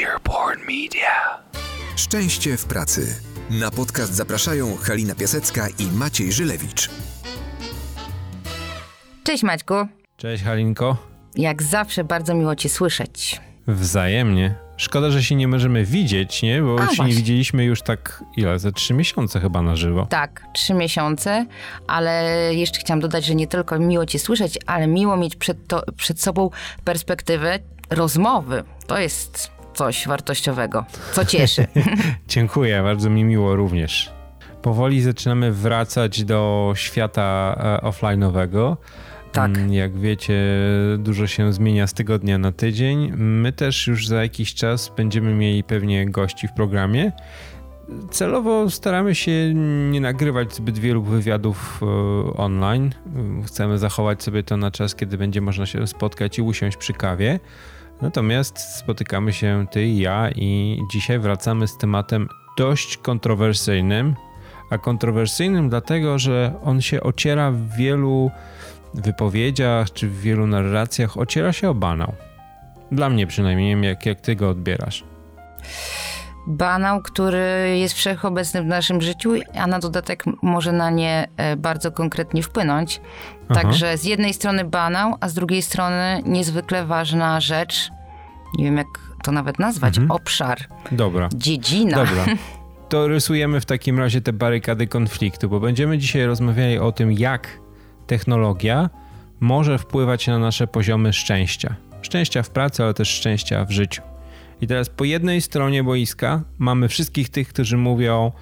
Earborn Media. Szczęście w pracy. Na podcast zapraszają Halina Piasecka i Maciej Żylewicz. Cześć Maćku. Cześć Halinko. Jak zawsze bardzo miło Cię słyszeć. Wzajemnie. Szkoda, że się nie możemy widzieć, nie? Bo A, się nie właśnie. widzieliśmy już tak, ile? Za trzy miesiące chyba na żywo. Tak, trzy miesiące, ale jeszcze chciałam dodać, że nie tylko miło Cię słyszeć, ale miło mieć przed, to, przed sobą perspektywę rozmowy. To jest coś wartościowego, co cieszy. Dziękuję, bardzo mi miło również. Powoli zaczynamy wracać do świata e, offline'owego. Tak. Mm, Jak wiecie, dużo się zmienia z tygodnia na tydzień. My też już za jakiś czas będziemy mieli pewnie gości w programie. Celowo staramy się nie nagrywać zbyt wielu wywiadów e, online. Chcemy zachować sobie to na czas, kiedy będzie można się spotkać i usiąść przy kawie. Natomiast spotykamy się ty i ja i dzisiaj wracamy z tematem dość kontrowersyjnym. A kontrowersyjnym dlatego, że on się ociera w wielu wypowiedziach czy w wielu narracjach, ociera się o banał. Dla mnie przynajmniej, jak, jak ty go odbierasz. Banał, który jest wszechobecny w naszym życiu, a na dodatek może na nie e, bardzo konkretnie wpłynąć. Aha. Także z jednej strony banał, a z drugiej strony niezwykle ważna rzecz, nie wiem jak to nawet nazwać, Mhm. obszar, Dobra. dziedzina. Dobra. To rysujemy w takim razie te barykady konfliktu, bo będziemy dzisiaj rozmawiali o tym, jak technologia może wpływać na nasze poziomy szczęścia. Szczęścia w pracy, ale też szczęścia w życiu. I teraz po jednej stronie boiska mamy wszystkich tych, którzy mówią,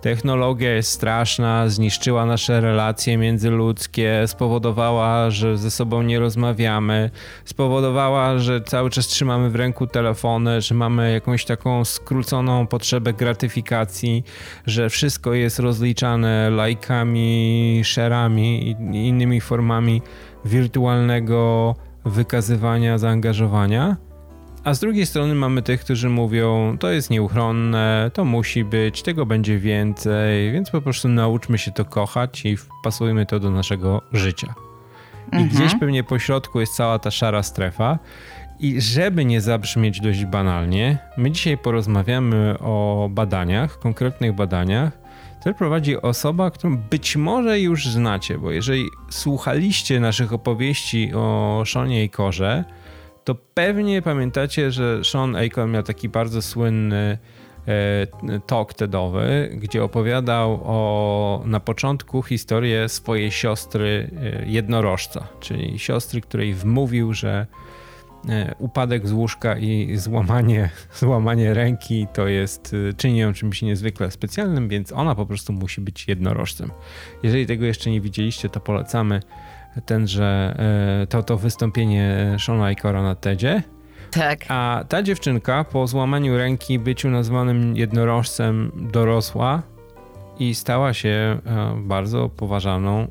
technologia jest straszna, zniszczyła nasze relacje międzyludzkie, spowodowała, że ze sobą nie rozmawiamy, spowodowała, że cały czas trzymamy w ręku telefony, że mamy jakąś taką skróconą potrzebę gratyfikacji, że wszystko jest rozliczane lajkami, share'ami i innymi formami wirtualnego wykazywania zaangażowania. A z drugiej strony mamy tych, którzy mówią, to jest nieuchronne, to musi być, tego będzie więcej, więc po prostu nauczmy się to kochać i wpasujmy to do naszego życia. I gdzieś pewnie po środku jest cała ta szara strefa. I żeby nie zabrzmieć dość banalnie, my dzisiaj porozmawiamy o badaniach, konkretnych badaniach, które prowadzi osoba, którą być może już znacie, bo jeżeli słuchaliście naszych opowieści o Seanie i Korze, to pewnie pamiętacie, że Sean Acon miał taki bardzo słynny e, talk TEDowy, gdzie opowiadał o, na początku historię swojej siostry e, jednorożca, czyli siostry, której wmówił, że e, upadek z łóżka i złamanie, złamanie ręki to jest, czyni czymś niezwykle specjalnym, więc ona po prostu musi być jednorożcem. Jeżeli tego jeszcze nie widzieliście, to polecamy tenże, e, to, to wystąpienie Shona Ikora na TEDzie. Tak. A ta dziewczynka po złamaniu ręki, byciu nazwanym jednorożcem, dorosła i stała się e, bardzo poważaną e,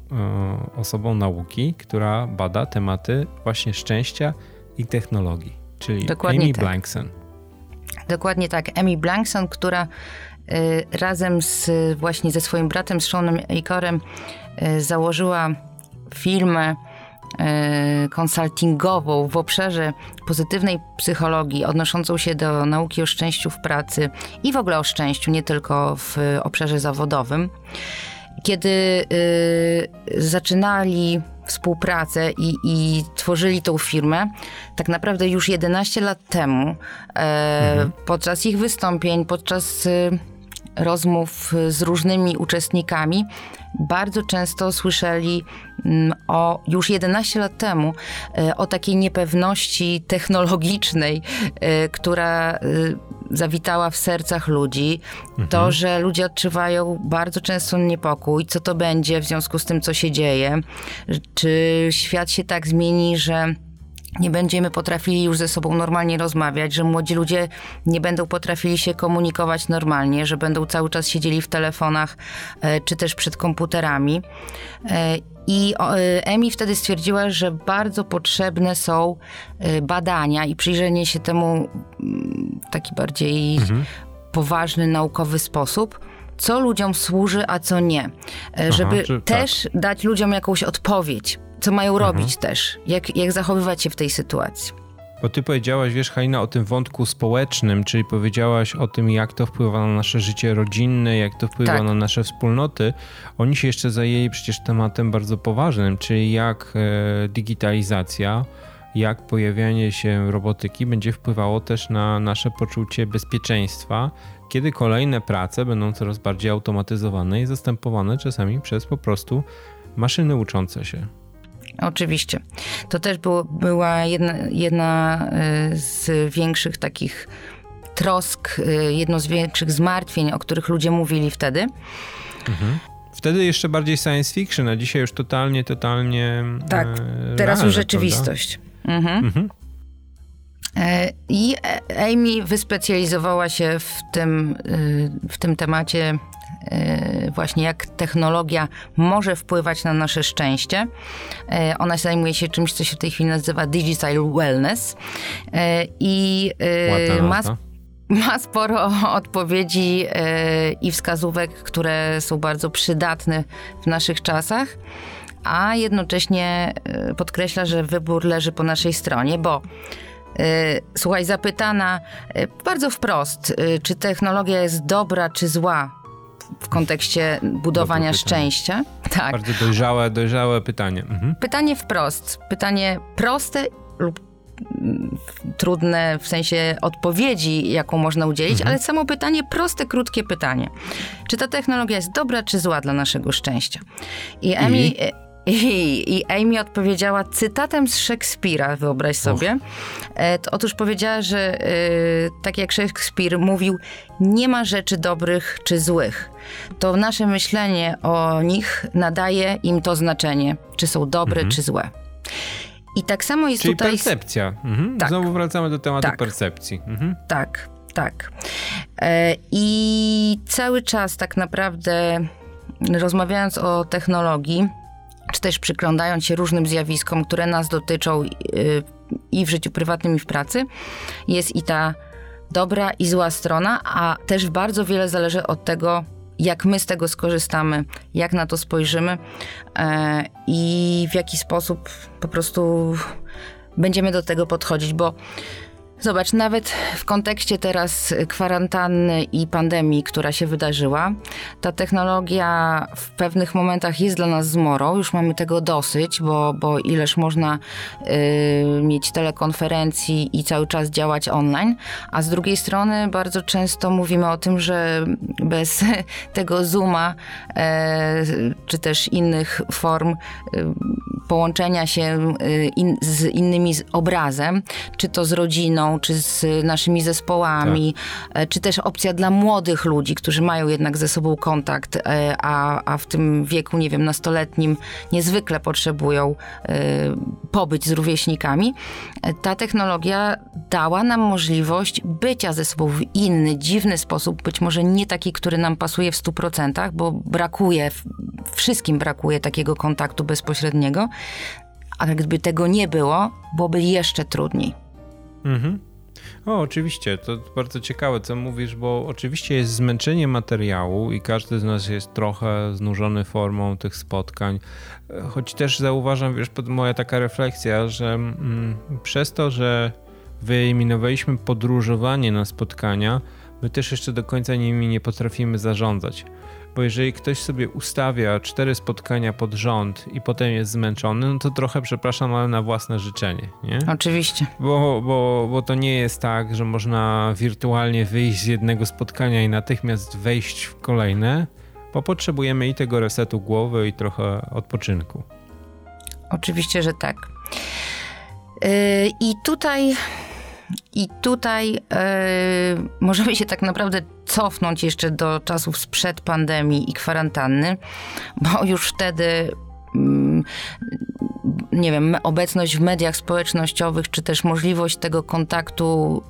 osobą nauki, która bada tematy właśnie szczęścia i technologii, czyli Dokładnie Amy tak. Blankson. Dokładnie tak. Emmy Blankson, która razem z, właśnie ze swoim bratem, z Seanem Acorem, założyła firmę y, konsultingową w obszarze pozytywnej psychologii, odnoszącą się do nauki o szczęściu w pracy i w ogóle o szczęściu, nie tylko w obszarze zawodowym. Kiedy y, zaczynali współpracę i, i tworzyli tą firmę, tak naprawdę już 11 lat temu, e, podczas ich wystąpień, podczas y, rozmów z różnymi uczestnikami, bardzo często słyszeli o już 11 lat temu e, o takiej niepewności technologicznej, e, która e, zawitała w sercach ludzi. To, że ludzie odczuwają bardzo często niepokój, co to będzie w związku z tym, co się dzieje. Czy świat się tak zmieni, że nie będziemy potrafili już ze sobą normalnie rozmawiać, że młodzi ludzie nie będą potrafili się komunikować normalnie, że będą cały czas siedzieli w telefonach czy też przed komputerami. I e, Emi wtedy stwierdziła, że bardzo potrzebne są e, badania i przyjrzenie się temu mm, w taki bardziej poważny, naukowy sposób. Co ludziom służy, a co nie. E, Żeby czy- tak. też dać ludziom jakąś odpowiedź, co mają robić też, jak, jak zachowywać się w tej sytuacji. Bo ty powiedziałaś, wiesz, Halina, o tym wątku społecznym, czyli powiedziałaś o tym, jak to wpływa na nasze życie rodzinne, jak to wpływa Tak. na nasze wspólnoty. Oni się jeszcze zajęli przecież tematem bardzo poważnym, czyli jak e, digitalizacja, jak pojawianie się robotyki będzie wpływało też na nasze poczucie bezpieczeństwa, kiedy kolejne prace będą coraz bardziej automatyzowane i zastępowane czasami przez po prostu maszyny uczące się. Oczywiście. To też było, była jedna, jedna y, z większych takich trosk, y, jedno z większych zmartwień, o których ludzie mówili wtedy. Wtedy jeszcze bardziej science fiction, a dzisiaj już totalnie, totalnie. Tak, e, Teraz już rzeczywistość. Mhm. Mhm. E, I e- Amy wyspecjalizowała się w tym, y, w tym temacie właśnie jak technologia może wpływać na nasze szczęście. E, Ona zajmuje się czymś, co się w tej chwili nazywa digital wellness E, i Ładna ma, nazwa. ma sporo odpowiedzi e, i wskazówek, które są bardzo przydatne w naszych czasach, a jednocześnie e, podkreśla, że wybór leży po naszej stronie, bo e, słuchaj, zapytana e, bardzo wprost, e, czy technologia jest dobra czy zła w kontekście budowania szczęścia. Tak. Bardzo dojrzałe, dojrzałe pytanie. Mhm. Pytanie wprost, pytanie proste lub mm, trudne w sensie odpowiedzi, jaką można udzielić, ale samo pytanie, proste, krótkie pytanie. Czy ta technologia jest dobra czy zła dla naszego szczęścia? I Amy, i, i Amy odpowiedziała cytatem z Szekspira, wyobraź sobie. E, to, otóż powiedziała, że e, tak jak Szekspir mówił, nie ma rzeczy dobrych czy złych. To nasze myślenie o nich nadaje im to znaczenie, czy są dobre czy złe. I tak samo jest Czyli tutaj. percepcja. Mhm. Tak. Znowu wracamy do tematu Tak. percepcji. Mhm. Tak, tak. E, I cały czas tak naprawdę rozmawiając o technologii, czy też przyglądając się różnym zjawiskom, które nas dotyczą i w życiu prywatnym, i w pracy, jest i ta dobra i zła strona, a też bardzo wiele zależy od tego, jak my z tego skorzystamy, jak na to spojrzymy e, i w jaki sposób po prostu będziemy do tego podchodzić, bo Zobacz, nawet w kontekście teraz kwarantanny i pandemii, która się wydarzyła, ta technologia w pewnych momentach jest dla nas zmorą. Już mamy tego dosyć, bo, bo ileż można y, mieć telekonferencji i cały czas działać online. A z drugiej strony bardzo często mówimy o tym, że bez tego Zooma e, czy też innych form y, połączenia się y, in, z innymi z obrazem, czy to z rodziną, czy z naszymi zespołami, e, czy też opcja dla młodych ludzi, którzy mają jednak ze sobą kontakt, e, a, a w tym wieku, nie wiem, nastoletnim niezwykle potrzebują e, pobyć z rówieśnikami. Ta technologia dała nam możliwość bycia ze sobą w inny, dziwny sposób, być może nie taki, który nam pasuje w 100%, bo brakuje, wszystkim brakuje takiego kontaktu bezpośredniego, ale gdyby tego nie było, byłoby jeszcze trudniej. Mhm. O, oczywiście, to bardzo ciekawe, co mówisz, bo oczywiście jest zmęczenie materiału i każdy z nas jest trochę znużony formą tych spotkań. Choć też zauważam, wiesz, moja taka refleksja, że mm, przez to, że wyeliminowaliśmy podróżowanie na spotkania, my też jeszcze do końca nimi nie potrafimy zarządzać. Bo jeżeli ktoś sobie ustawia cztery spotkania pod rząd i potem jest zmęczony, no to trochę, przepraszam, ale na własne życzenie, nie? Oczywiście. Bo, bo, bo to nie jest tak, że można wirtualnie wyjść z jednego spotkania i natychmiast wejść w kolejne, bo potrzebujemy i tego resetu głowy, i trochę odpoczynku. Oczywiście, że tak. Yy, I tutaj, i tutaj yy, możemy się tak naprawdę cofnąć jeszcze do czasów sprzed pandemii i kwarantanny, bo już wtedy. mm, Nie wiem, obecność w mediach społecznościowych, czy też możliwość tego kontaktu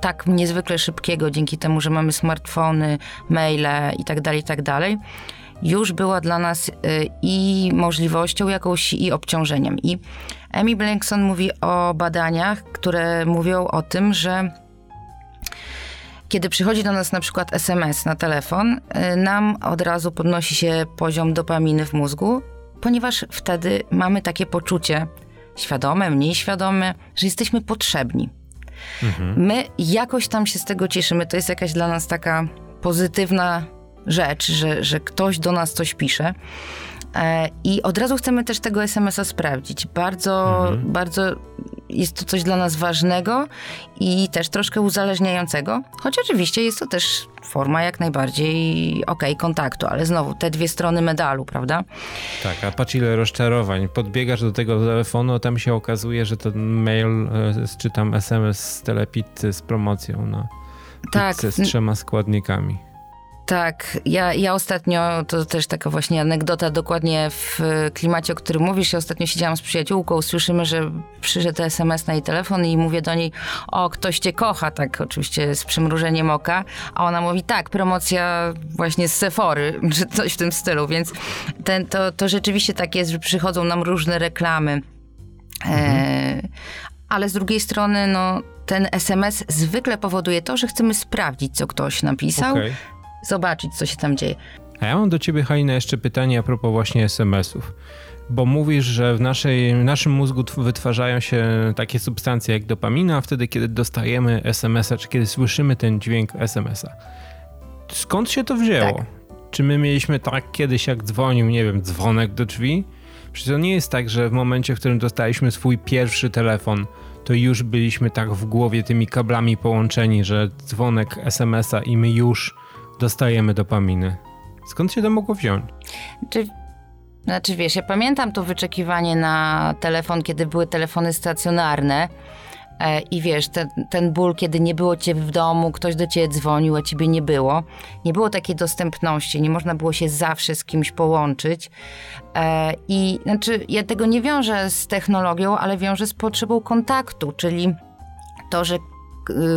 tak niezwykle szybkiego, dzięki temu, że mamy smartfony, maile i tak już była dla nas y, i możliwością jakąś, i obciążeniem. I Amy Blankson mówi o badaniach, które mówią o tym, że kiedy przychodzi do nas na przykład SMS na telefon, y, nam od razu podnosi się poziom dopaminy w mózgu, ponieważ wtedy mamy takie poczucie, świadome, mniej świadome, że jesteśmy potrzebni. My jakoś tam się z tego cieszymy. To jest jakaś dla nas taka pozytywna rzecz, że, że ktoś do nas coś pisze. E, I od razu chcemy też tego SMS-a sprawdzić. Bardzo, bardzo jest to coś dla nas ważnego i też troszkę uzależniającego, choć oczywiście jest to też forma jak najbardziej okej kontaktu, ale znowu te dwie strony medalu, prawda? Tak, a patrz ile rozczarowań. Podbiegasz do tego telefonu, a tam się okazuje, że to mail, e, czy tam SMS z telepizzy z promocją na Tak, pizzę z trzema składnikami. Tak, ja, ja ostatnio, to też taka właśnie anegdota dokładnie w klimacie, o którym mówisz, ja ostatnio siedziałam z przyjaciółką, słyszymy, że przyszedł SMS na jej telefon i mówię do niej, o, ktoś cię kocha, tak oczywiście z przymrużeniem oka, a ona mówi, tak, promocja właśnie z Sephory, czy coś w tym stylu, więc ten, to, to rzeczywiście tak jest, że przychodzą nam różne reklamy. E, ale z drugiej strony, no, ten SMS zwykle powoduje to, że chcemy sprawdzić, co ktoś napisał, Okej. Zobaczyć, co się tam dzieje. A ja mam do ciebie, Halina, jeszcze pytanie a propos właśnie SMS-ów. Bo mówisz, że w, naszej, w naszym mózgu tw- wytwarzają się takie substancje jak dopamina, wtedy kiedy dostajemy SMS-a, czy kiedy słyszymy ten dźwięk SMS-a. Skąd się to wzięło? Tak. Czy my mieliśmy tak kiedyś, jak dzwonił, nie wiem, dzwonek do drzwi? Przecież to nie jest tak, że w momencie, w którym dostaliśmy swój pierwszy telefon, to już byliśmy tak w głowie tymi kablami połączeni, że dzwonek SMS-a i my już dostajemy dopaminy. Skąd się to mogło wziąć? Czy, znaczy wiesz, ja pamiętam to wyczekiwanie na telefon, kiedy były telefony stacjonarne. E, I wiesz, ten, ten ból, kiedy nie było cię w domu, ktoś do ciebie dzwonił, a ciebie nie było. Nie było takiej dostępności, nie można było się zawsze z kimś połączyć. E, I znaczy, ja tego nie wiążę z technologią, ale wiążę z potrzebą kontaktu, czyli to, że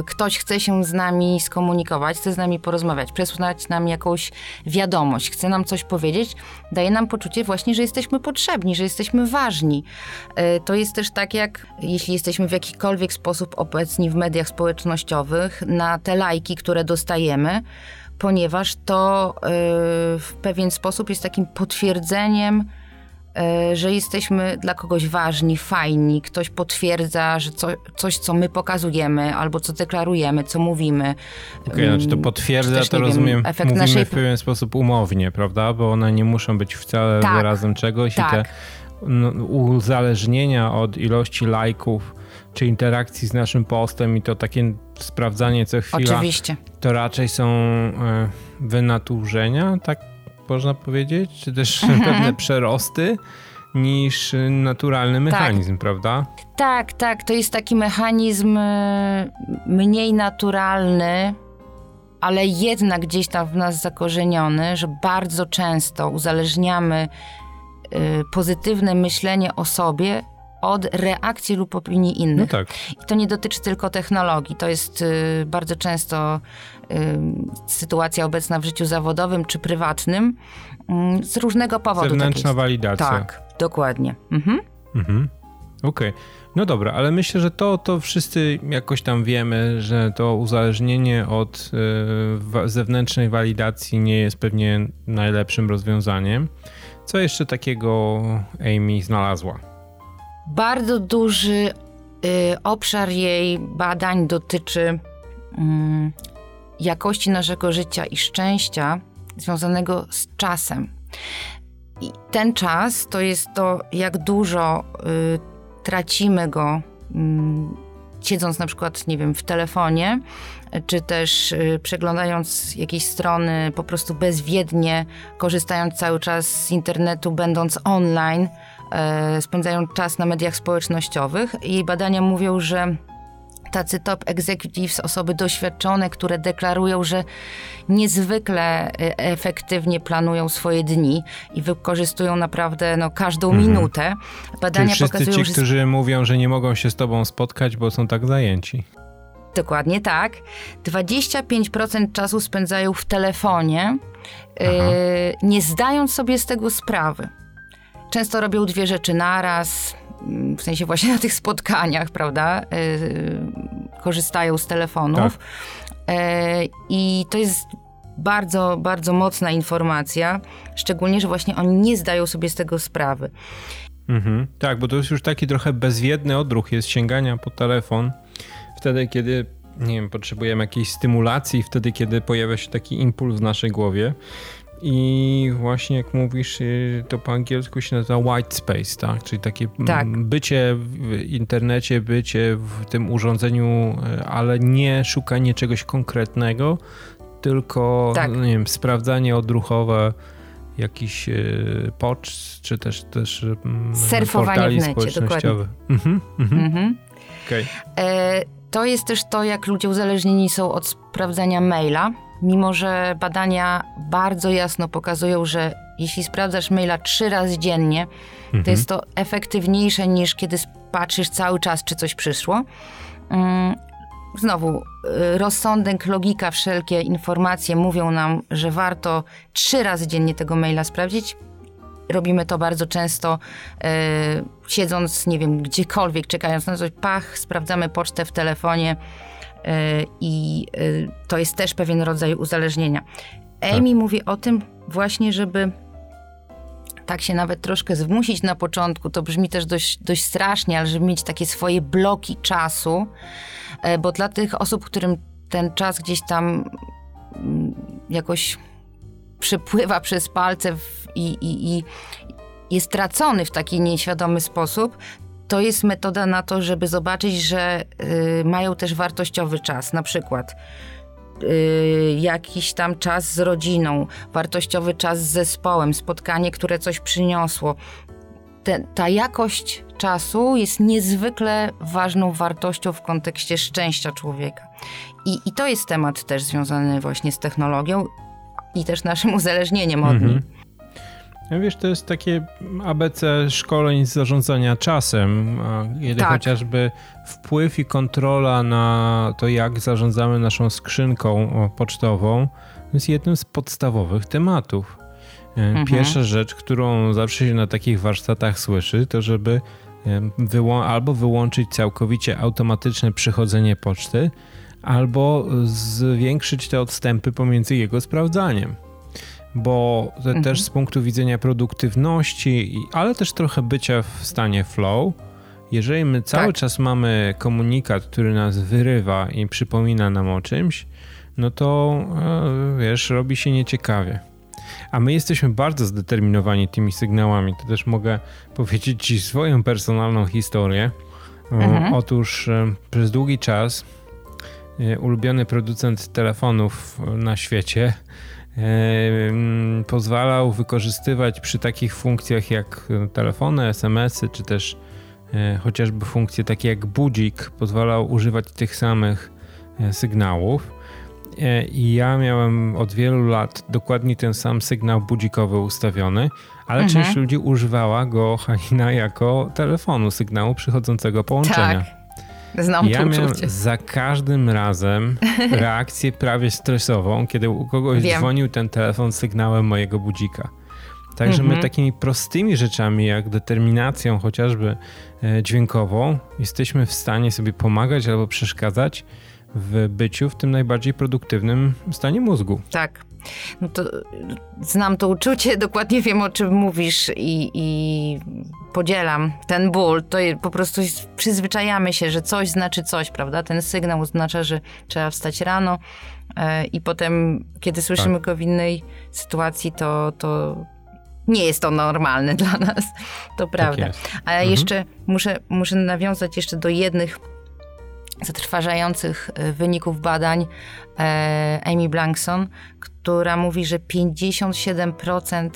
ktoś chce się z nami skomunikować, chce z nami porozmawiać, przesłać nam jakąś wiadomość, chce nam coś powiedzieć, daje nam poczucie właśnie, że jesteśmy potrzebni, że jesteśmy ważni. E, To jest też tak, jak jeśli jesteśmy w jakikolwiek sposób obecni w mediach społecznościowych, na te lajki, które dostajemy, ponieważ to e, w pewien sposób jest takim potwierdzeniem, że jesteśmy dla kogoś ważni, fajni, ktoś potwierdza, że co, coś, co my pokazujemy, albo co deklarujemy, co mówimy. Okej, znaczy to mm, potwierdza, czy też, to wiem, rozumiem, efekt mówimy naszej- w pewien sposób umownie, prawda? Bo one nie muszą być wcale Tak, wyrazem czegoś i te tak. no, uzależnienia od ilości lajków czy interakcji z naszym postem i to takie sprawdzanie co chwila, Oczywiście. to raczej są e, wynaturzenia, tak można powiedzieć, czy też pewne przerosty niż naturalny mechanizm, prawda? Tak, tak, to jest taki mechanizm e, mniej naturalny, ale jednak gdzieś tam w nas zakorzeniony, że bardzo często uzależniamy e, pozytywne myślenie o sobie od reakcji lub opinii No innych. tak. I to nie dotyczy tylko technologii. To jest y, bardzo często y, sytuacja obecna w życiu zawodowym czy prywatnym y, z różnego powodu. tak Zewnętrzna jest. walidacja. Tak, dokładnie. Mhm. Mhm. Okej. No dobra, ale myślę, że to, to wszyscy jakoś tam wiemy, że to uzależnienie od wa- zewnętrznej walidacji nie jest pewnie najlepszym rozwiązaniem. Co jeszcze takiego Amy znalazła? Bardzo duży y, obszar jej badań dotyczy mm, jakości naszego życia i szczęścia związanego z czasem. I ten czas to jest to, jak dużo y, tracimy go, mm, siedząc na przykład, nie wiem, w telefonie, czy też y, przeglądając jakieś strony po prostu bezwiednie, korzystając cały czas z internetu, będąc online, spędzają czas na mediach społecznościowych. Jej badania mówią, że tacy top executives, osoby doświadczone, które deklarują, że niezwykle e, efektywnie planują swoje dni i wykorzystują naprawdę no, każdą minutę. Czyli Badania wszyscy pokazują, ci, że którzy mówią, że nie mogą się z tobą spotkać, bo są tak zajęci. Dokładnie tak. 25% czasu spędzają w telefonie, yy, nie zdając sobie z tego sprawy. Często robią dwie rzeczy naraz, w sensie właśnie na tych spotkaniach, prawda? Yy, korzystają z telefonów. Yy, I to jest bardzo, bardzo mocna informacja, szczególnie, że właśnie oni nie zdają sobie z tego sprawy. Mhm. Tak, bo to jest już taki trochę bezwiedny odruch jest sięgania po telefon wtedy, kiedy nie wiem, potrzebujemy jakiejś stymulacji, wtedy, kiedy pojawia się taki impuls w naszej głowie. I właśnie jak mówisz, y, to po angielsku się nazywa white space, tak? Czyli takie tak. bycie w internecie, bycie w tym urządzeniu, y, ale nie szukanie czegoś konkretnego, tylko tak. nie wiem, sprawdzanie odruchowe jakichś y, poczt, czy też, też Surfowanie portali w necie, społecznościowych. Mhm, mhm. mhm. Okay. E, to jest też to, jak ludzie uzależnieni są od sprawdzania maila mimo że badania bardzo jasno pokazują, że jeśli sprawdzasz maila trzy razy dziennie, mhm. to jest to efektywniejsze niż kiedy patrzysz cały czas, czy coś przyszło. Mm, znowu, y, rozsądek, logika, wszelkie informacje mówią nam, że warto trzy razy dziennie tego maila sprawdzić. Robimy to bardzo często, yy, siedząc, nie wiem, gdziekolwiek, czekając na coś, pach, sprawdzamy pocztę w telefonie, i e, to jest też pewien rodzaj uzależnienia. Amy tak. mówi o tym właśnie, żeby tak się nawet troszkę zmusić na początku, to brzmi też dość, dość strasznie, ale żeby mieć takie swoje bloki czasu, e, bo dla tych osób, którym ten czas gdzieś tam mm, jakoś przepływa przez palce i, i, i jest tracony w taki nieświadomy sposób, to jest metoda na to, żeby zobaczyć, że y, mają też wartościowy czas. Na przykład y, jakiś tam czas z rodziną, wartościowy czas z zespołem, spotkanie, które coś przyniosło. Te, ta jakość czasu jest niezwykle ważną wartością w kontekście szczęścia człowieka. I, I to jest temat też związany właśnie z technologią i też naszym uzależnieniem od niej. Mhm. Wiesz, to jest takie ABC szkoleń z zarządzania czasem, kiedy tak. chociażby wpływ i kontrola na to, jak zarządzamy naszą skrzynką pocztową, jest jednym z podstawowych tematów. E, mhm. Pierwsza rzecz, którą zawsze się na takich warsztatach słyszy, to żeby wyłą albo wyłączyć całkowicie automatyczne przychodzenie poczty, albo zwiększyć te odstępy pomiędzy jego sprawdzaniem bo mhm. też z punktu widzenia produktywności, ale też trochę bycia w stanie flow, jeżeli my cały tak. czas mamy komunikat, który nas wyrywa i przypomina nam o czymś, no to e, wiesz, robi się nieciekawie. A my jesteśmy bardzo zdeterminowani tymi sygnałami. To też mogę powiedzieć Ci swoją personalną historię. Mhm. Otóż e, przez długi czas e, ulubiony producent telefonów na świecie pozwalał wykorzystywać przy takich funkcjach jak telefony, SMS-y, czy też e, chociażby funkcje takie jak budzik, pozwalał używać tych samych e, sygnałów. E, I ja miałem od wielu lat dokładnie ten sam sygnał budzikowy ustawiony, ale mhm. część ludzi używała go, Halina, jako telefonu, sygnału przychodzącego połączenia. Tak. Znam ja miałem za każdym razem reakcję prawie stresową, kiedy u kogoś Wiem. dzwonił ten telefon sygnałem mojego budzika. Także my mhm. takimi prostymi rzeczami, jak determinacją chociażby e, dźwiękową, jesteśmy w stanie sobie pomagać albo przeszkadzać w byciu w tym najbardziej produktywnym stanie mózgu. Tak. No to znam to uczucie, dokładnie wiem o czym mówisz i, i podzielam ten ból. To po prostu przyzwyczajamy się, że coś znaczy coś, prawda? Ten sygnał oznacza, że trzeba wstać rano e, i potem, kiedy słyszymy tak. go w innej sytuacji, to, to nie jest to normalne dla nas. To tak prawda. Tak Ale mhm. jeszcze muszę, muszę nawiązać jeszcze do jednych zatrważających e, wyników badań e, Amy Blankson, która mówi, że 57%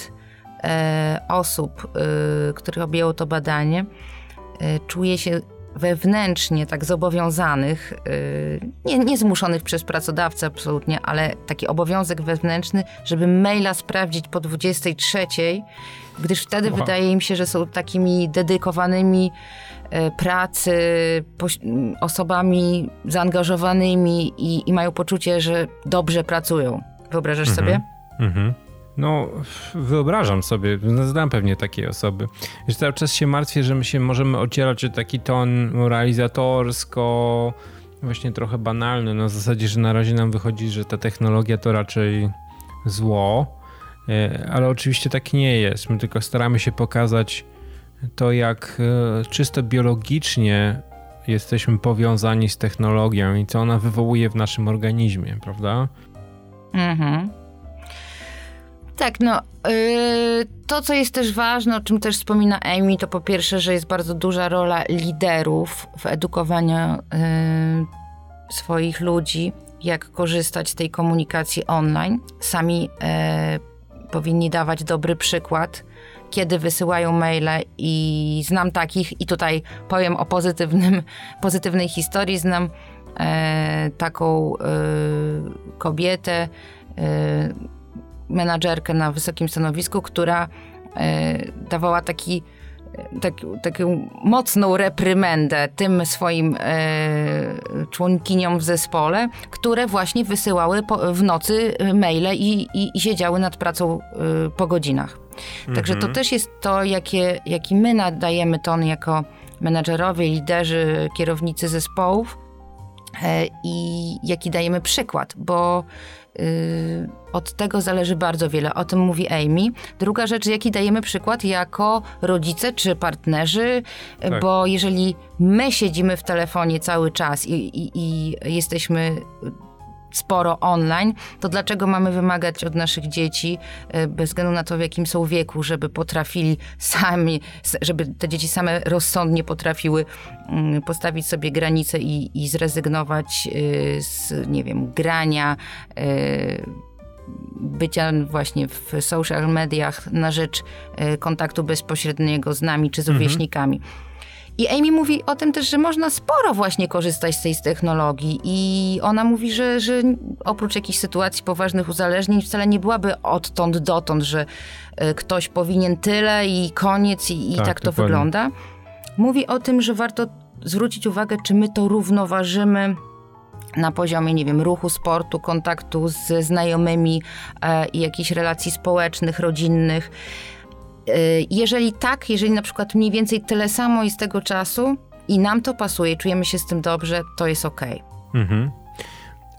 e, osób, których objęło to badanie, czuje się wewnętrznie tak zobowiązanych, nie, nie zmuszonych przez pracodawcę absolutnie, ale taki obowiązek wewnętrzny, żeby maila sprawdzić po 23, gdyż wtedy wow. wydaje im się, że są takimi dedykowanymi E, pracy, osobami zaangażowanymi i, i mają poczucie, że dobrze pracują. Wyobrażasz mhm. sobie? Mhm. No, wyobrażam sobie, znam pewnie takie osoby. Że cały czas się martwię, że my się możemy ocierać o taki ton moralizatorsko, właśnie trochę banalny, na zasadzie, że na razie nam wychodzi, że ta technologia to raczej zło, e, ale oczywiście tak nie jest. My tylko staramy się pokazać to jak e, czysto biologicznie jesteśmy powiązani z technologią i co ona wywołuje w naszym organizmie, prawda? Mhm. Tak, no yy, to, co jest też ważne, o czym też wspomina Amy, to po pierwsze, że jest bardzo duża rola liderów w edukowaniu yy, swoich ludzi, jak korzystać z tej komunikacji online. Sami yy, powinni dawać dobry przykład, kiedy wysyłają maile i znam takich i tutaj powiem o pozytywnym, pozytywnej historii, znam taką e, kobietę, e, menadżerkę na wysokim stanowisku, która e, dawała taki tak, taką mocną reprymendę tym swoim e, członkiniom w zespole, które właśnie wysyłały po, w nocy maile i, i, i, siedziały nad pracą e, po godzinach. Mhm. Także to mhm. też jest to, jakie, jaki my nadajemy ton jako menadżerowie, liderzy, kierownicy zespołów e, i jaki dajemy przykład, bo Y, od tego zależy bardzo wiele. O tym mówi Amy. Druga rzecz, jaki dajemy przykład jako rodzice czy partnerzy, tak. bo jeżeli my siedzimy w telefonie cały czas i, i, i jesteśmy sporo online, to dlaczego mamy wymagać od naszych dzieci, e, bez względu na to, w jakim są wieku, żeby potrafili sami, żeby te dzieci same rozsądnie potrafiły mm, postawić sobie granice i, i zrezygnować e, z, nie wiem, grania, e, bycia właśnie w social mediach na rzecz kontaktu bezpośredniego z nami czy z mhm. rówieśnikami. Mhm. I Amy mówi o tym też, że można sporo właśnie korzystać z tej technologii i ona mówi, że, że oprócz jakichś sytuacji poważnych uzależnień wcale nie byłaby odtąd dotąd, że e, ktoś powinien tyle i koniec i, i tak, tak to dokładnie. wygląda. Mówi o tym, że warto zwrócić uwagę, czy my to równoważymy na poziomie, nie wiem, ruchu, sportu, kontaktu ze znajomymi e, i jakichś relacji społecznych, rodzinnych. Y, jeżeli tak, jeżeli na przykład mniej więcej tyle samo jest tego czasu i nam to pasuje, czujemy się z tym dobrze, to jest ok. Mhm.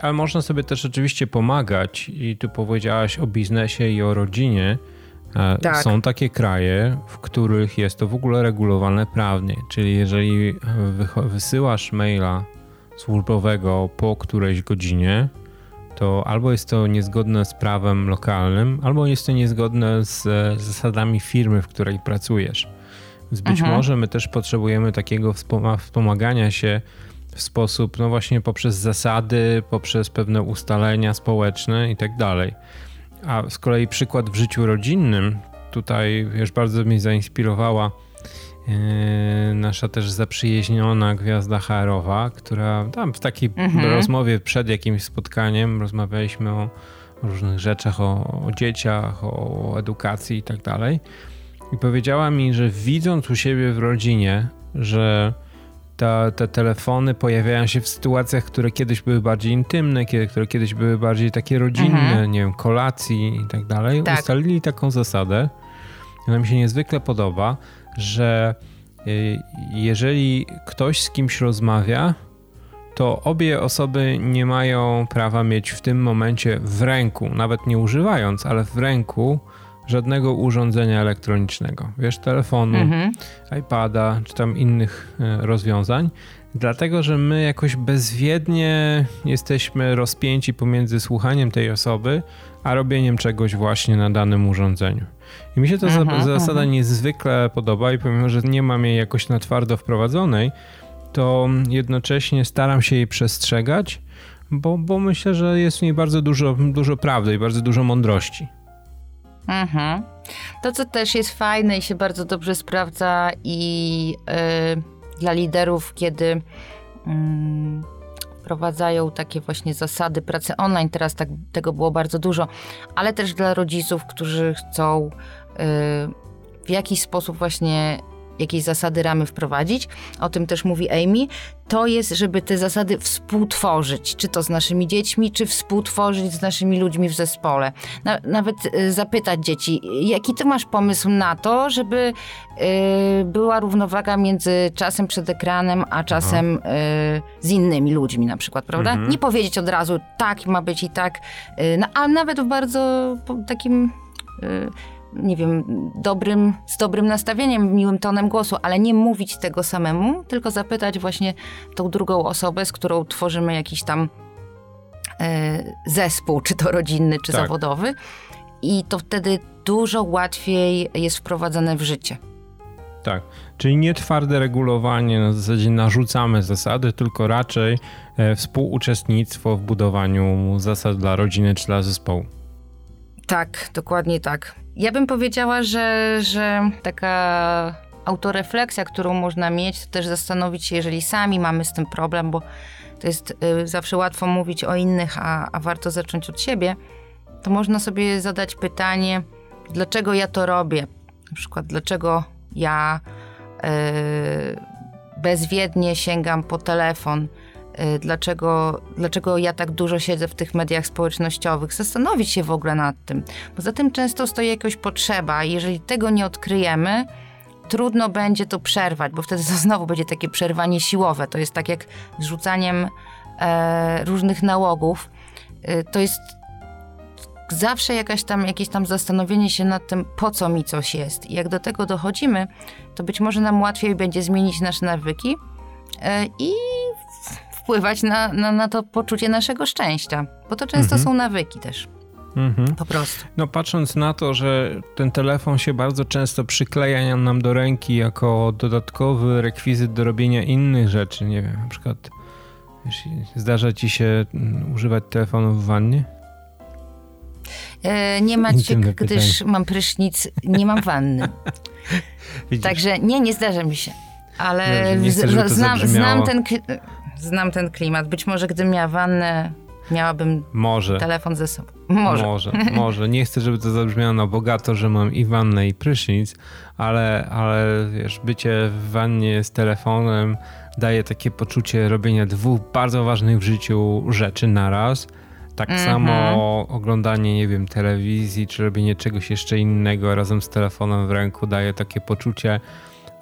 Ale można sobie też oczywiście pomagać i tu powiedziałaś o biznesie i o rodzinie. E, tak. Są takie kraje, w których jest to w ogóle regulowane prawnie, czyli jeżeli wysyłasz maila służbowego po którejś godzinie, to albo jest to niezgodne z prawem lokalnym, albo jest to niezgodne z zasadami firmy, w której pracujesz. Więc być mhm. może my też potrzebujemy takiego wspomagania się w sposób, no właśnie poprzez zasady, poprzez pewne ustalenia społeczne i tak dalej. A z kolei przykład w życiu rodzinnym, tutaj wiesz, bardzo mnie zainspirowała nasza też zaprzyjaźniona gwiazda HR-owa, która tam w takiej mhm. rozmowie przed jakimś spotkaniem rozmawialiśmy o różnych rzeczach, o, o dzieciach, o edukacji i tak dalej. I powiedziała mi, że widząc u siebie w rodzinie, że ta, te telefony pojawiają się w sytuacjach, które kiedyś były bardziej intymne, kiedy, które kiedyś były bardziej takie rodzinne, mhm. nie wiem, kolacji i tak dalej, tak. ustalili taką zasadę. Ona mi się niezwykle podoba, że y, jeżeli ktoś z kimś rozmawia, to obie osoby nie mają prawa mieć w tym momencie w ręku, nawet nie używając, ale w ręku żadnego urządzenia elektronicznego. Wiesz, telefonu, mhm. iPada czy tam innych y, rozwiązań. Dlatego, że my jakoś bezwiednie jesteśmy rozpięci pomiędzy słuchaniem tej osoby, a robieniem czegoś właśnie na danym urządzeniu. I mi się ta aha, zasada aha. niezwykle podoba i pomimo, że nie mam jej jakoś na twardo wprowadzonej, to jednocześnie staram się jej przestrzegać, bo, bo myślę, że jest w niej bardzo dużo, dużo prawdy i bardzo dużo mądrości. Mhm. To, co też jest fajne i się bardzo dobrze sprawdza i yy, dla liderów, kiedy wprowadzają takie właśnie zasady pracy online. Teraz tak, tego było bardzo dużo, ale też dla rodziców, którzy chcą y, w jakiś sposób właśnie jakieś zasady, ramy wprowadzić, o tym też mówi Amy, to jest, żeby te zasady współtworzyć, czy to z naszymi dziećmi, czy współtworzyć z naszymi ludźmi w zespole. Na, nawet y, zapytać dzieci, jaki ty masz pomysł na to, żeby y, była równowaga między czasem przed ekranem, a czasem y, z innymi ludźmi na przykład, prawda? Mhm. Nie powiedzieć od razu, tak ma być i tak, y, no, a nawet w bardzo takim y, nie wiem, dobrym, z dobrym nastawieniem, miłym tonem głosu, ale nie mówić tego samemu, tylko zapytać właśnie tą drugą osobę, z którą tworzymy jakiś tam e, zespół, czy to rodzinny, czy Tak. zawodowy. I to wtedy dużo łatwiej jest wprowadzane w życie. Tak, czyli nie twarde regulowanie, na zasadzie narzucamy zasady, tylko raczej e, współuczestnictwo w budowaniu zasad dla rodziny czy dla zespołu. Tak, dokładnie tak. Ja bym powiedziała, że, że taka autorefleksja, którą można mieć, to też zastanowić się, jeżeli sami mamy z tym problem, bo to jest y, zawsze łatwo mówić o innych, a, a warto zacząć od siebie, to można sobie zadać pytanie, dlaczego ja to robię? Na przykład, dlaczego ja y, bezwiednie sięgam po telefon? Y, Dlaczego, dlaczego ja tak dużo siedzę w tych mediach społecznościowych? Zastanowić się w ogóle nad tym. Poza tym często stoi jakaś potrzeba, jeżeli tego nie odkryjemy, trudno będzie to przerwać, bo wtedy to znowu będzie takie przerwanie siłowe. To jest tak jak z rzucaniem e, różnych nałogów. E, to jest zawsze jakaś tam, jakieś tam zastanowienie się nad tym, po co mi coś jest. I jak do tego dochodzimy, to być może nam łatwiej będzie zmienić nasze nawyki e, i wpływać na, na, na to poczucie naszego szczęścia. Bo to często Mhm. są nawyki też, Mhm. po prostu. No patrząc na to, że ten telefon się bardzo często przykleja nam do ręki jako dodatkowy rekwizyt do robienia innych rzeczy, nie wiem, na przykład wiesz, zdarza ci się mm, używać telefonu w wannie? E, nie Intymne gdyż mam prysznic, nie mam wanny. Także nie, nie zdarza mi się. Ale Dobrze, chcę, to znam, znam, ten, znam ten klimat. Być może gdybym miała wannę, miałabym Może. telefon ze sobą. Może. Może, może. Nie chcę, żeby to zabrzmiało na bogato, że mam i wannę, i prysznic, ale, ale wiesz, bycie w wannie z telefonem daje takie poczucie robienia dwóch bardzo ważnych w życiu rzeczy naraz. Tak Mhm. samo oglądanie, nie wiem, telewizji, czy robienie czegoś jeszcze innego razem z telefonem w ręku daje takie poczucie,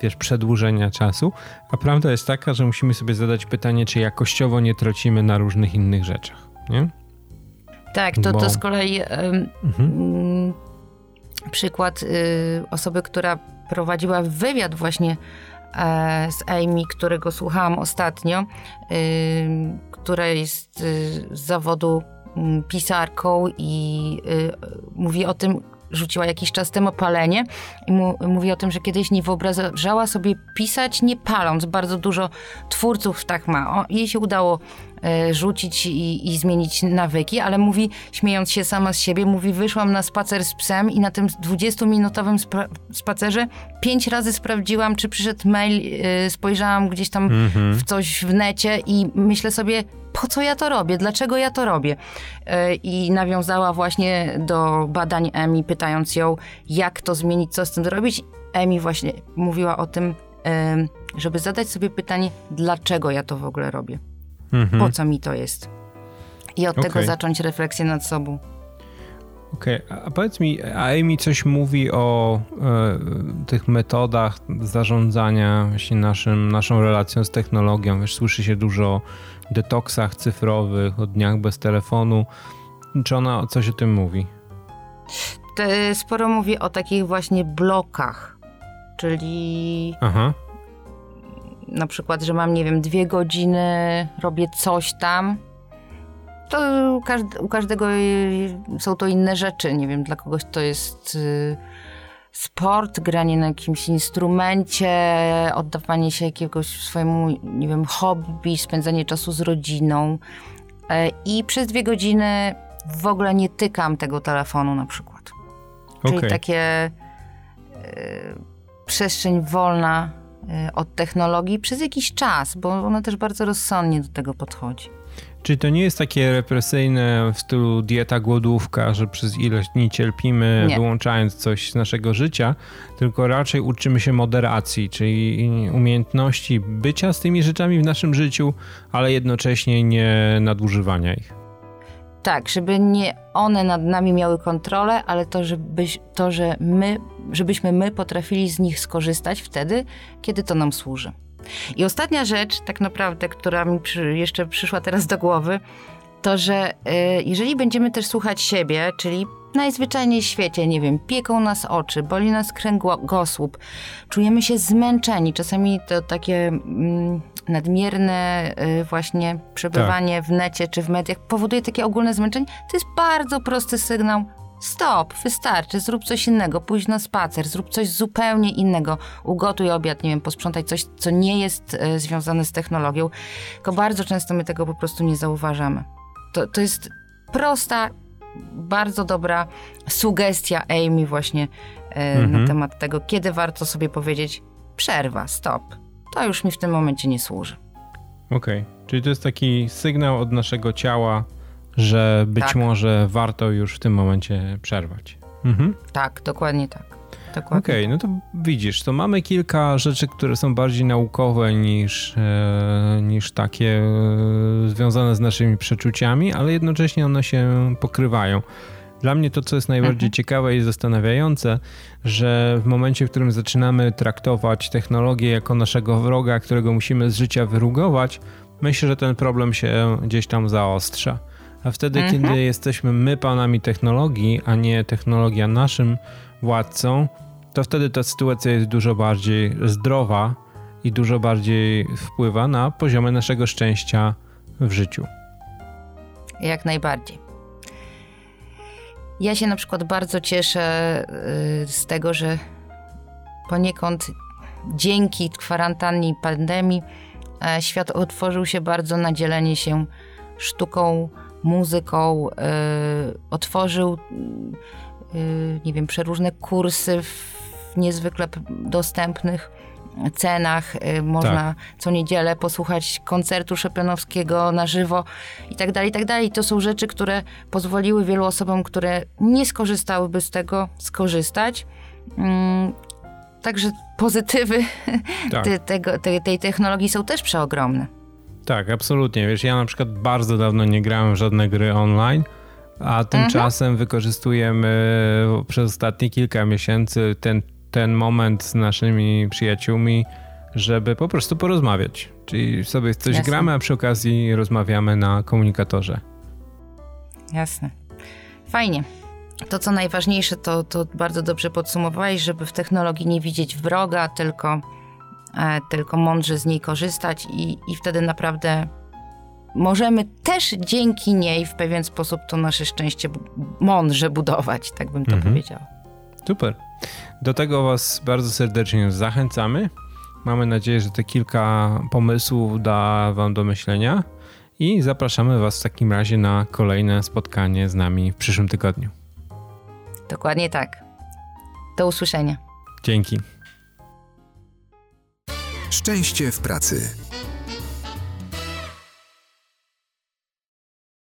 wiesz, przedłużenia czasu. A prawda jest taka, że musimy sobie zadać pytanie, czy jakościowo nie tracimy na różnych innych rzeczach, nie? Tak, to, Bo- to z kolei Mhm. mm, przykład y, osoby, która prowadziła wywiad właśnie e, z Amy, którego słuchałam ostatnio, która jest y, z zawodu mm, pisarką i y, mówi o tym, rzuciła jakiś czas temu palenie i mu, mówi o tym, że kiedyś nie wyobrażała sobie pisać nie paląc. Bardzo dużo twórców tak ma. O, jej się udało rzucić i, i zmienić nawyki, ale mówi, śmiejąc się sama z siebie, mówi, wyszłam na spacer z psem i na tym 20-minutowym spra- spacerze pięć razy sprawdziłam, czy przyszedł mail, e, spojrzałam gdzieś tam w coś w necie i myślę sobie, po co ja to robię, dlaczego ja to robię? E, I nawiązała właśnie do badań Emi, pytając ją, jak to zmienić, co z tym zrobić. Emi właśnie mówiła o tym, żeby zadać sobie pytanie, dlaczego ja to w ogóle robię, Mhm. po co mi to jest. I od tego Okej. zacząć refleksję nad sobą. Okej, a a powiedz mi, a Amy coś mówi o e, tych metodach zarządzania właśnie naszym, naszą relacją z technologią. Wiesz, słyszy się dużo o detoksach cyfrowych, o dniach bez telefonu. Czy ona coś o tym mówi? Te, sporo mówi o takich właśnie blokach, czyli Aha, na przykład, że mam, nie wiem, dwie godziny, robię coś tam, to u, każd- u każdego y, są to inne rzeczy. Nie wiem, dla kogoś to jest y, sport, granie na jakimś instrumencie, oddawanie się jakiegoś swojemu, nie wiem, hobby, spędzanie czasu z rodziną. E, I przez dwie godziny w ogóle nie tykam tego telefonu na przykład. Czyli takie y, przestrzeń wolna od technologii przez jakiś czas, bo ona też bardzo rozsądnie do tego podchodzi. Czyli to nie jest takie represyjne w stylu dieta głodówka, że przez ilość dni cierpimy, Nie. wyłączając coś z naszego życia, tylko raczej uczymy się moderacji, czyli umiejętności bycia z tymi rzeczami w naszym życiu, ale jednocześnie nie nadużywania ich. Tak, żeby nie one nad nami miały kontrolę, ale to, żebyś, to że my, żebyśmy my potrafili z nich skorzystać wtedy, kiedy to nam służy. I ostatnia rzecz, tak naprawdę, która mi przy, jeszcze przyszła teraz do głowy, to że y, jeżeli będziemy też słuchać siebie, czyli najzwyczajniej w świecie, nie wiem, pieką nas oczy, boli nas kręgosłup, czujemy się zmęczeni, czasami to takie mm, nadmierne y, właśnie przebywanie tak. w necie czy w mediach powoduje takie ogólne zmęczenie, to jest bardzo prosty sygnał, Stop, wystarczy, zrób coś innego, pójdź na spacer, zrób coś zupełnie innego, ugotuj obiad, nie wiem, posprzątaj coś, co nie jest e, związane z technologią, tylko bardzo często my tego po prostu nie zauważamy. To, to jest prosta, bardzo dobra sugestia Amy właśnie mhm. na temat tego, kiedy warto sobie powiedzieć przerwa, stop. To już mi w tym momencie nie służy. Okej, okay. czyli to jest taki sygnał od naszego ciała, że być tak. może warto już w tym momencie przerwać. Mhm. Tak, dokładnie tak. Okej, okay, tak. no to widzisz, to mamy kilka rzeczy, które są bardziej naukowe niż, e, niż takie e, związane z naszymi przeczuciami, ale jednocześnie one się pokrywają. Dla mnie to, co jest najbardziej mhm. ciekawe i zastanawiające, że w momencie, w którym zaczynamy traktować technologię jako naszego wroga, którego musimy z życia wyrugować, myślę, że ten problem się gdzieś tam zaostrza. A wtedy, mhm. kiedy jesteśmy my panami technologii, a nie technologia naszym władcą, to wtedy ta sytuacja jest dużo bardziej zdrowa i dużo bardziej wpływa na poziomy naszego szczęścia w życiu. Jak najbardziej. Ja się na przykład bardzo cieszę y, z tego, że poniekąd dzięki kwarantannie i pandemii e, świat otworzył się bardzo na dzielenie się sztuką, muzyką, y, otworzył, y, nie wiem, przeróżne kursy w niezwykle dostępnych cenach. Y, można tak. co niedzielę posłuchać koncertu Szopianowskiego na żywo i tak dalej, i tak dalej. To są rzeczy, które pozwoliły wielu osobom, które nie skorzystałyby z tego, skorzystać. Mm, także pozytywy tak. te, tego, te, tej technologii są też przeogromne. Tak, absolutnie. Wiesz, ja na przykład bardzo dawno nie grałem w żadne gry online, a tymczasem mhm. wykorzystujemy przez ostatnie kilka miesięcy ten, ten moment z naszymi przyjaciółmi, żeby po prostu porozmawiać. Czyli sobie coś Jasne. gramy, a przy okazji rozmawiamy na komunikatorze. Jasne. Fajnie. To, co najważniejsze, to, to bardzo dobrze podsumowałeś, żeby w technologii nie widzieć wroga, tylko E, tylko mądrze z niej korzystać i, i wtedy naprawdę możemy też dzięki niej w pewien sposób to nasze szczęście mądrze budować, tak bym to mhm. powiedziała. Super. Do tego Was bardzo serdecznie zachęcamy. Mamy nadzieję, że te kilka pomysłów da Wam do myślenia i zapraszamy Was w takim razie na kolejne spotkanie z nami w przyszłym tygodniu. Dokładnie tak. Do usłyszenia. Dzięki. Szczęście w pracy.